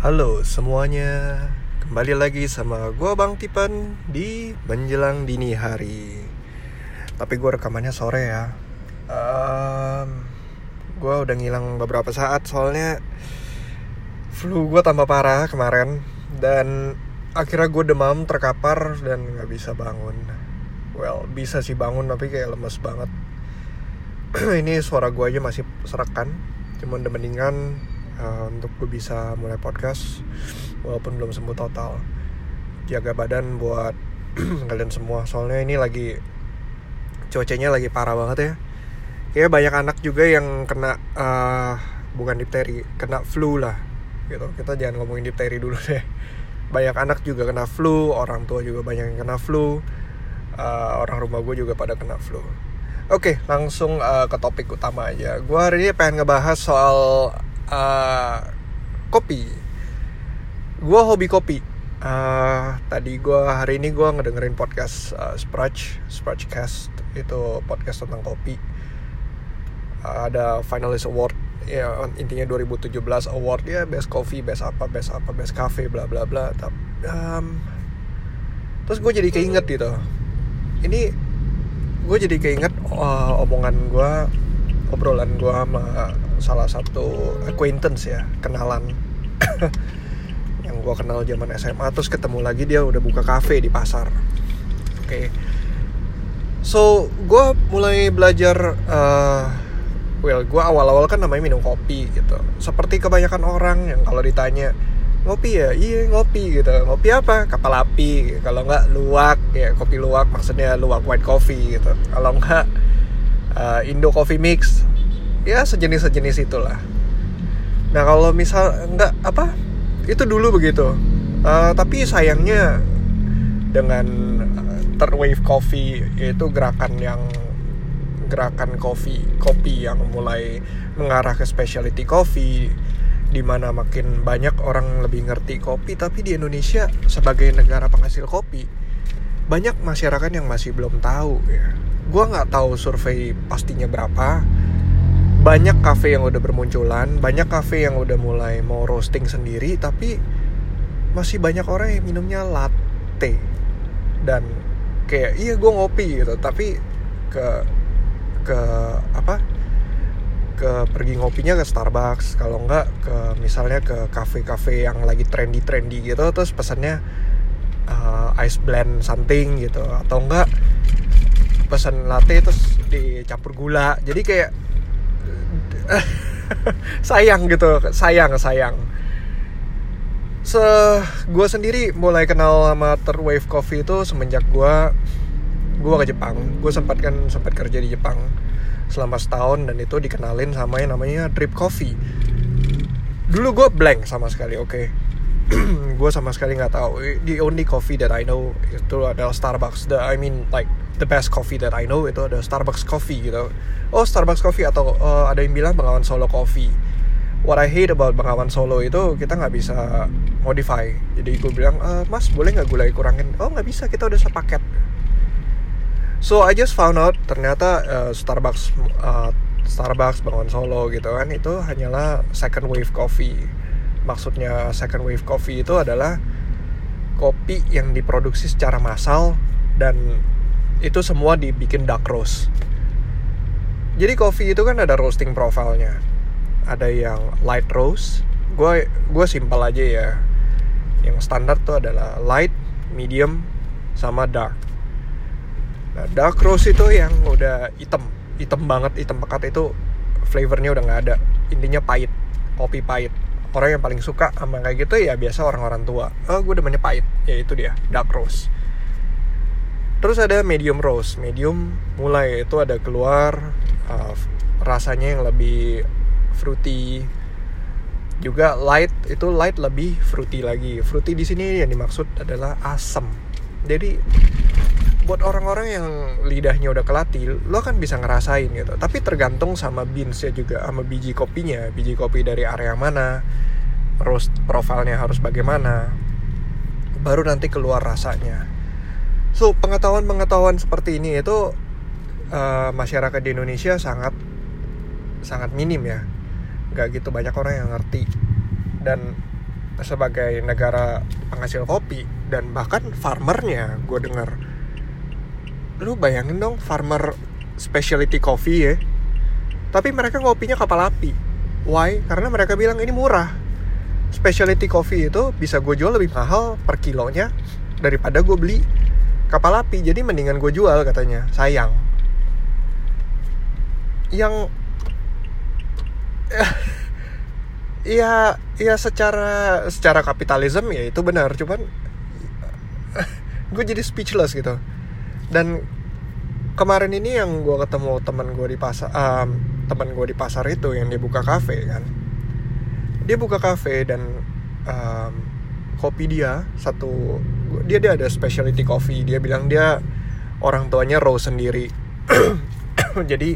Halo semuanya, kembali lagi sama gua Bang Tipan di menjelang dini hari. Tapi gua rekamannya sore ya. Um, gua udah ngilang beberapa saat soalnya flu gua tambah parah kemarin dan akhirnya gue demam terkapar dan nggak bisa bangun. Well bisa sih bangun tapi kayak lemes banget. Ini suara gua aja masih serekan, cuman udah mendingan uh, untuk gue bisa mulai podcast walaupun belum sembuh total. Jaga badan buat kalian semua. Soalnya ini lagi cuacanya lagi parah banget ya. Kayak banyak anak juga yang kena uh, bukan difteri kena flu lah gitu. Kita jangan ngomongin difteri dulu deh. Banyak anak juga kena flu orang tua juga banyak yang kena flu uh, orang rumah gue juga pada kena flu. Oke, langsung uh, ke topik utama aja. Gue hari ini pengen ngebahas soal uh, kopi. Gue hobi kopi. Uh, tadi gue hari ini gue ngedengerin podcast uh, Sprach, Sprachcast itu podcast tentang kopi. Uh, ada finalist award ya intinya 2017 award ya best coffee, best apa, best apa, best cafe, bla bla bla. Um, terus gue jadi keinget gitu. Ini gue jadi keinget uh, omongan gue obrolan gue sama salah satu acquaintance ya kenalan. Yang gue kenal zaman SMA terus ketemu lagi dia udah buka cafe di pasar. Oke. Okay. so gue mulai belajar uh, well gue awal-awal kan namanya minum kopi gitu. Seperti kebanyakan orang yang kalau ditanya ngopi ya? Iya ngopi gitu. Ngopi apa? Kapal api. Kalau nggak luwak. Ya kopi luwak maksudnya luwak white coffee gitu. Kalau nggak uh, Indo coffee mix. Ya sejenis sejenis itulah. Nah kalau misal nggak apa? Itu dulu begitu. Uh, tapi sayangnya dengan third wave coffee yaitu gerakan yang gerakan kopi kopi yang mulai mengarah ke specialty coffee di mana makin banyak orang lebih ngerti kopi. Tapi di Indonesia sebagai negara penghasil kopi banyak masyarakat yang masih belum tahu ya. Gue nggak tahu survei pastinya berapa. Banyak kafe yang udah bermunculan banyak kafe yang udah mulai mau roasting sendiri tapi masih banyak orang yang minumnya latte. Dan kayak iya gue ngopi gitu tapi ke ke apa? Ke pergi ngopinya ke Starbucks kalau enggak ke misalnya ke cafe-cafe yang lagi trendy-trendy gitu terus pesannya uh, ice blend something gitu. Atau enggak pesan latte terus dicampur gula. Jadi kayak sayang gitu sayang sayang. Se gue sendiri mulai kenal sama third wave coffee itu semenjak gue gue ke Jepang. Gue sempat kan sempat kerja di Jepang selama setahun dan itu dikenalin sama yang namanya drip coffee. Dulu gue blank sama sekali oke. okay. gue sama sekali nggak tahu. The only coffee that I know itu adalah Starbucks. The I mean like the best coffee that I know itu ada Starbucks coffee gitu. Oh Starbucks coffee atau uh, ada yang bilang Bengawan Solo coffee. What I hate about Bengawan Solo itu kita nggak bisa modify. Jadi gue bilang e, mas boleh nggak gulai kurangin? Oh nggak bisa kita udah sepaket. So I just found out ternyata uh, Starbucks uh, Starbucks Bangun Solo gitu kan itu hanyalah second wave coffee. Maksudnya second wave coffee itu adalah kopi yang diproduksi secara massal dan itu semua dibikin dark roast. Jadi kopi itu kan ada roasting profilnya. Ada yang light roast. Gue gue simpel aja ya. Yang standar tuh adalah light, medium, sama dark Nah, dark roast itu yang udah hitam, hitam banget, hitam pekat itu flavornya udah nggak ada. Intinya pahit, kopi pahit. Orang yang paling suka sama kayak gitu ya biasa orang-orang tua. Oh, gue demennya pahit, ya itu dia, dark roast. Terus ada medium roast. Medium mulai itu ada keluar uh, rasanya yang lebih fruity. Juga light itu light lebih fruity lagi. Fruity di sini yang dimaksud adalah asam. Jadi buat orang-orang yang lidahnya udah kelatih lo kan bisa ngerasain gitu tapi tergantung sama beansnya juga sama biji kopinya biji kopi dari area mana roast profilnya harus bagaimana baru nanti keluar rasanya. So pengetahuan-pengetahuan seperti ini itu uh, masyarakat di Indonesia sangat sangat minim ya. Nggak gitu banyak orang yang ngerti. Dan sebagai negara penghasil kopi dan bahkan farmernya gue denger lu bayangin dong farmer specialty coffee ya. Tapi mereka ngopinya kapal api. Why? Karena mereka bilang ini murah specialty coffee itu bisa gue jual lebih mahal per kilonya daripada gue beli kapal api. Jadi mendingan gue jual katanya. Sayang. Yang ya ya secara secara kapitalisme ya itu benar. Cuman gue jadi speechless gitu. Dan kemarin ini yang gue ketemu teman gue di pasar um, teman gue di pasar itu yang dia buka kafe kan dia buka kafe dan um, kopi dia satu dia dia ada specialty coffee. Dia bilang dia orang tuanya row sendiri. Jadi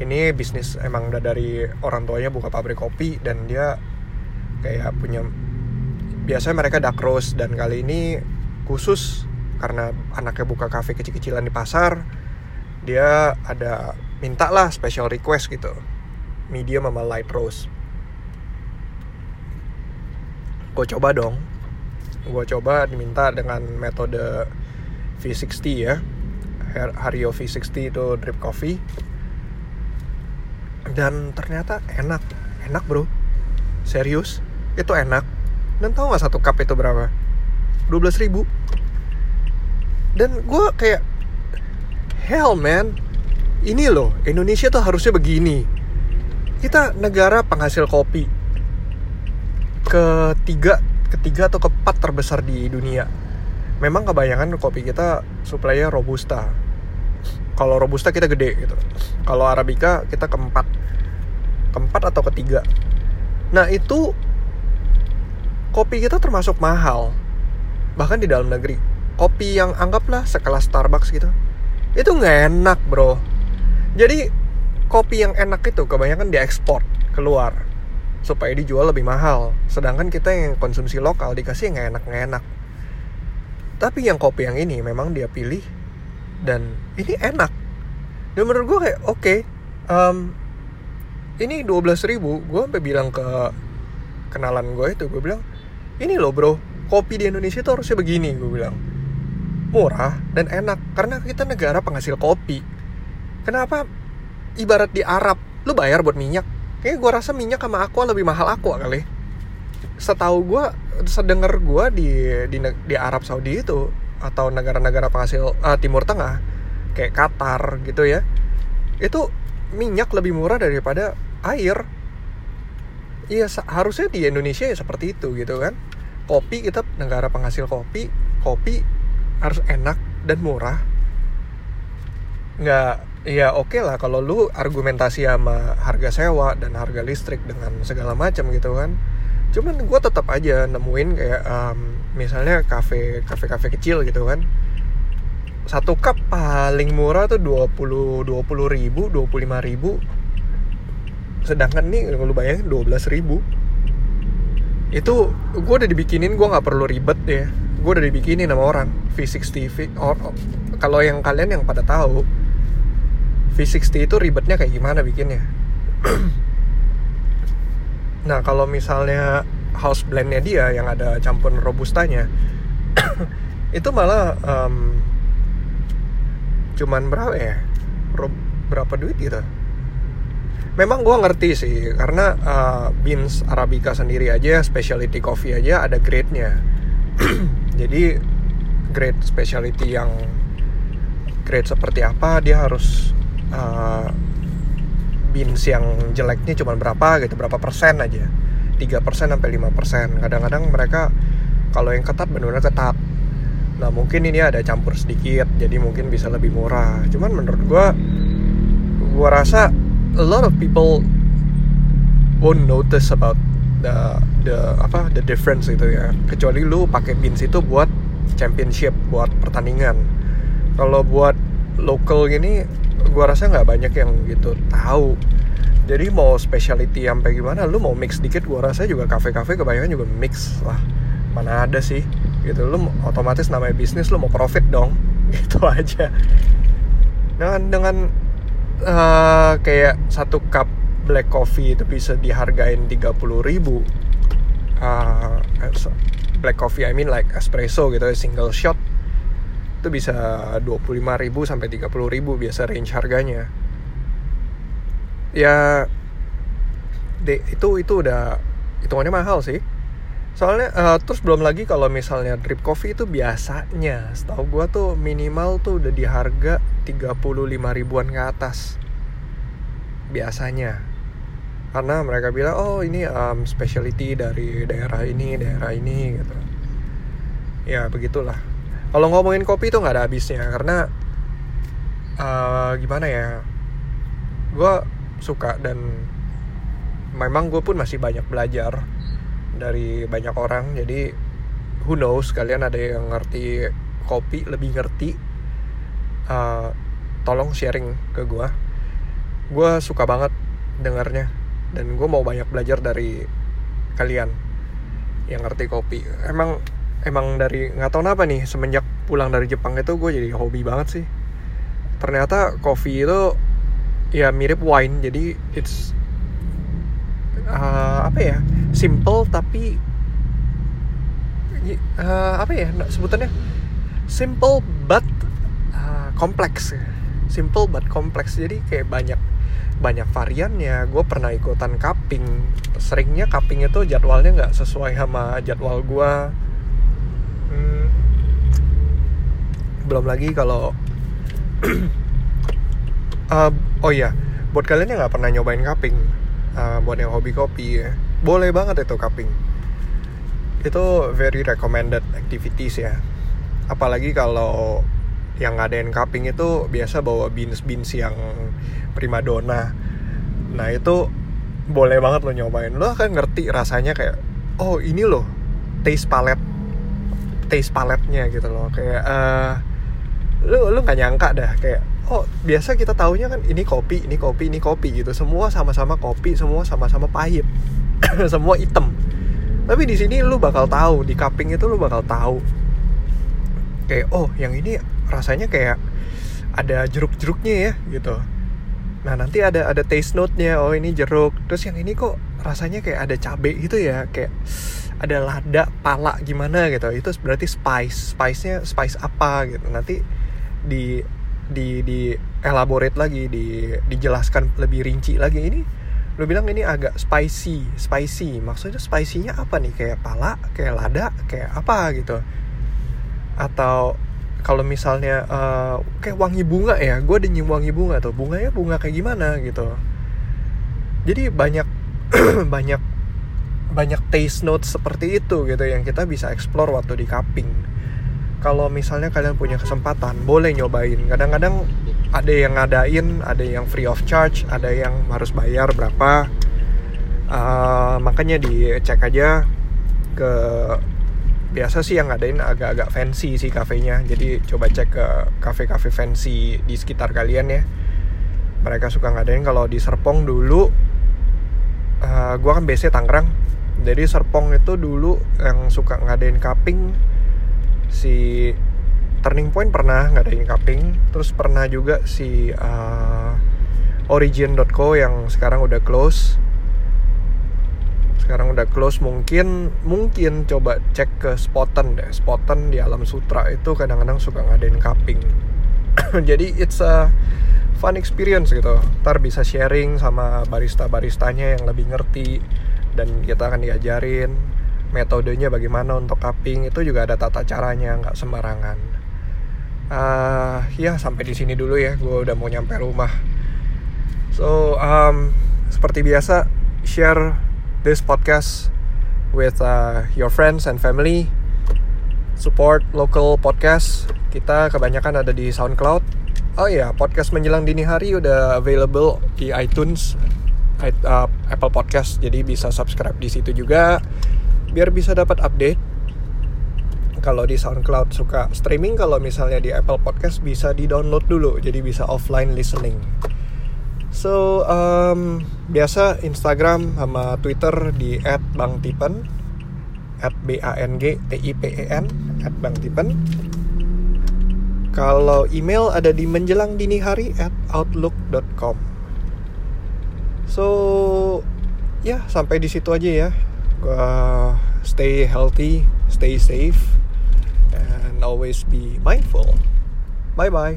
ini bisnis emang udah dari orang tuanya buka pabrik kopi dan dia kayak punya biasanya mereka dark roast. Dan kali ini khusus karena anaknya buka cafe kecil-kecilan di pasar dia ada minta lah special request gitu. Medium sama light roast gue coba dong. Gue coba diminta dengan metode V60 ya. Hario V60 itu drip coffee. Dan ternyata enak. Enak bro. Serius? Itu enak. Dan tau gak satu cup itu berapa? 12 ribu. Dan gue kayak hell man. Ini loh Indonesia tuh harusnya begini. Kita negara penghasil kopi ketiga ketiga atau keempat terbesar di dunia. Memang kebanyakan kopi kita suplainya robusta. Kalau robusta kita gede gitu. Kalau arabica kita keempat. Keempat atau ketiga. Nah itu kopi kita termasuk mahal. Bahkan di dalam negeri. Kopi yang anggaplah sekelas Starbucks gitu. Itu nggak enak bro. Jadi kopi yang enak itu kebanyakan diekspor keluar supaya dijual lebih mahal. Sedangkan kita yang konsumsi lokal dikasih yang enak nggak enak. Tapi yang kopi yang ini memang dia pilih dan ini enak. Dan menurut gue kayak oke okay, um, ini 12 ribu gue sampai bilang ke kenalan gue itu gue bilang ini loh bro kopi di Indonesia itu harusnya begini gue bilang. Murah dan enak karena kita negara penghasil kopi. Kenapa ibarat di Arab lu bayar buat minyak kayak gue rasa minyak sama aqua lebih mahal aqua kali. Setahu gue sedengar gue di, di di Arab Saudi itu atau negara-negara penghasil uh, Timur Tengah kayak Qatar gitu ya itu minyak lebih murah daripada air. Iya harusnya di Indonesia ya seperti itu gitu kan. Kopi kita negara penghasil kopi kopi harus enak dan murah. Nggak ya oke okay lah kalau lu argumentasi sama harga sewa dan harga listrik dengan segala macam gitu kan. Cuman gue tetap aja nemuin kayak um, misalnya kafe kafe kafe kecil gitu kan. Satu cup paling murah tuh 20 20 ribu 25 ribu. Sedangkan nih lu bayangin 12 ribu. Itu gue udah dibikinin gue nggak perlu ribet ya gue udah dibikinin sama orang V60 V, or, or, kalau yang kalian yang pada tahu V60 itu ribetnya kayak gimana bikinnya Nah kalau misalnya house blendnya dia yang ada campur robustanya itu malah um, cuman berapa ya? Rob, berapa duit gitu? Memang gue ngerti sih karena uh, beans arabica sendiri aja specialty coffee aja ada grade-nya. Jadi grade specialty yang grade seperti apa dia harus uh, beans yang jeleknya cuma berapa gitu berapa persen aja. 3 persen sampai 5 persen. Kadang-kadang mereka kalau yang ketat benar-benar ketat. Nah mungkin ini ada campur sedikit jadi mungkin bisa lebih murah. Cuman menurut gue gue rasa a lot of people won't notice about the the apa the difference itu ya. Kecuali lu pakai beans itu buat championship buat pertandingan. Kalau buat local gini gue rasa nggak banyak yang gitu tahu. Jadi mau specialty sampai gimana lu mau mix dikit gue rasa juga kafe-kafe kebanyakan juga mix lah. Mana ada sih gitu. Lu otomatis namanya bisnis lu mau profit dong. Gitu aja. Dengan dengan uh, kayak satu cup black coffee itu bisa dihargain 30 ribu uh, black coffee I mean like espresso gitu single shot itu bisa 25.000 sampai 30.000 biasa range harganya. Ya de, itu itu udah hitungannya mahal sih. Soalnya uh, terus belum lagi kalau misalnya drip coffee itu biasanya setahu gua tuh minimal tuh udah di harga 35 ribuan ke atas. Biasanya. Karena mereka bilang oh ini um, specialty dari daerah ini daerah ini gitu. Ya begitulah kalau ngomongin kopi itu nggak ada habisnya karena uh, gimana ya gue suka dan memang gue pun masih banyak belajar dari banyak orang jadi who knows kalian ada yang ngerti kopi lebih ngerti uh, tolong sharing ke gue gue suka banget dengarnya dan gue mau banyak belajar dari kalian yang ngerti kopi. Emang emang dari nggak tahu kenapa nih semenjak pulang dari Jepang itu gue jadi hobi banget sih. Ternyata kopi itu ya mirip wine jadi it's uh, apa ya simple tapi uh, apa ya sebutannya? Simple but uh, kompleks. Simple but kompleks jadi kayak banyak banyak variannya. Gue pernah ikutan cupping. Seringnya cupping itu jadwalnya nggak sesuai sama jadwal gue hmm, belum lagi kalau uh, oh iya buat kalian yang nggak pernah nyobain cupping uh, buat yang hobi kopi ya boleh banget itu cupping itu very recommended activities ya. Apalagi kalau yang ngadain cupping itu biasa bawa beans beans yang primadona. Nah itu boleh banget lo nyobain. Lo kan ngerti rasanya kayak oh ini loh taste palette taste paletnya gitu loh. Kayak uh, lo lo nggak nyangka dah kayak oh biasa kita taunya kan ini kopi ini kopi ini kopi gitu. Semua sama-sama kopi semua sama-sama pahit semua hitam. Tapi di sini lo bakal tahu di cupping itu lo bakal tahu. Kayak oh yang ini rasanya kayak ada jeruk-jeruknya ya gitu. Nah nanti ada ada taste note-nya, oh ini jeruk. Terus yang ini kok rasanya kayak ada cabe gitu ya, kayak ada lada, pala gimana gitu. Itu berarti spice, spice-nya spice apa gitu. Nanti di di di elaborate lagi, di dijelaskan lebih rinci lagi ini. Lu bilang ini agak spicy, spicy. Maksudnya spicy-nya apa nih? Kayak pala, kayak lada, kayak apa gitu. Atau kalau misalnya uh, kayak wangi bunga ya gue ada nyium wangi bunga tuh bunganya bunga kayak gimana gitu jadi banyak banyak banyak taste notes seperti itu gitu yang kita bisa explore waktu di cupping. Kalau misalnya kalian punya kesempatan boleh nyobain. Kadang-kadang ada yang ngadain ada yang free of charge ada yang harus bayar berapa. Uh, makanya dicek aja ke biasa sih yang ngadain agak-agak fancy sih kafenya. Jadi coba cek ke kafe-kafe fancy di sekitar kalian ya. Mereka suka ngadain. Kalau di Serpong dulu uh, gue kan biasanya Tangerang jadi Serpong itu dulu yang suka ngadain cupping si Turning Point pernah ngadain cupping terus pernah juga si uh, Origin.co yang sekarang udah close. Sekarang udah close mungkin mungkin coba cek ke Spotten deh. Spotten di Alam Sutra itu kadang-kadang suka ngadain cupping. Jadi it's a fun experience gitu. Ntar bisa sharing sama barista-baristanya yang lebih ngerti dan kita akan diajarin metodenya bagaimana untuk cupping itu juga ada tata caranya nggak sembarangan uh, ya sampai di sini dulu ya gue udah mau nyampe rumah so um, seperti biasa share this podcast with uh, your friends and family. Support local podcast. Kita kebanyakan ada di SoundCloud. Oh iya, podcast menjelang dini hari udah available di iTunes, uh, Apple Podcast. Jadi bisa subscribe di situ juga biar bisa dapat update. Kalau di SoundCloud suka streaming, kalau misalnya di Apple Podcast bisa di-download dulu, jadi bisa offline listening. So um, biasa Instagram sama Twitter di @bangtipen at b a n g t i p e n bangtipen. Kalau email ada di menjelang dini hari at outlook.com. So ya sampai di situ aja ya. Gua stay healthy, stay safe, and always be mindful. Bye bye.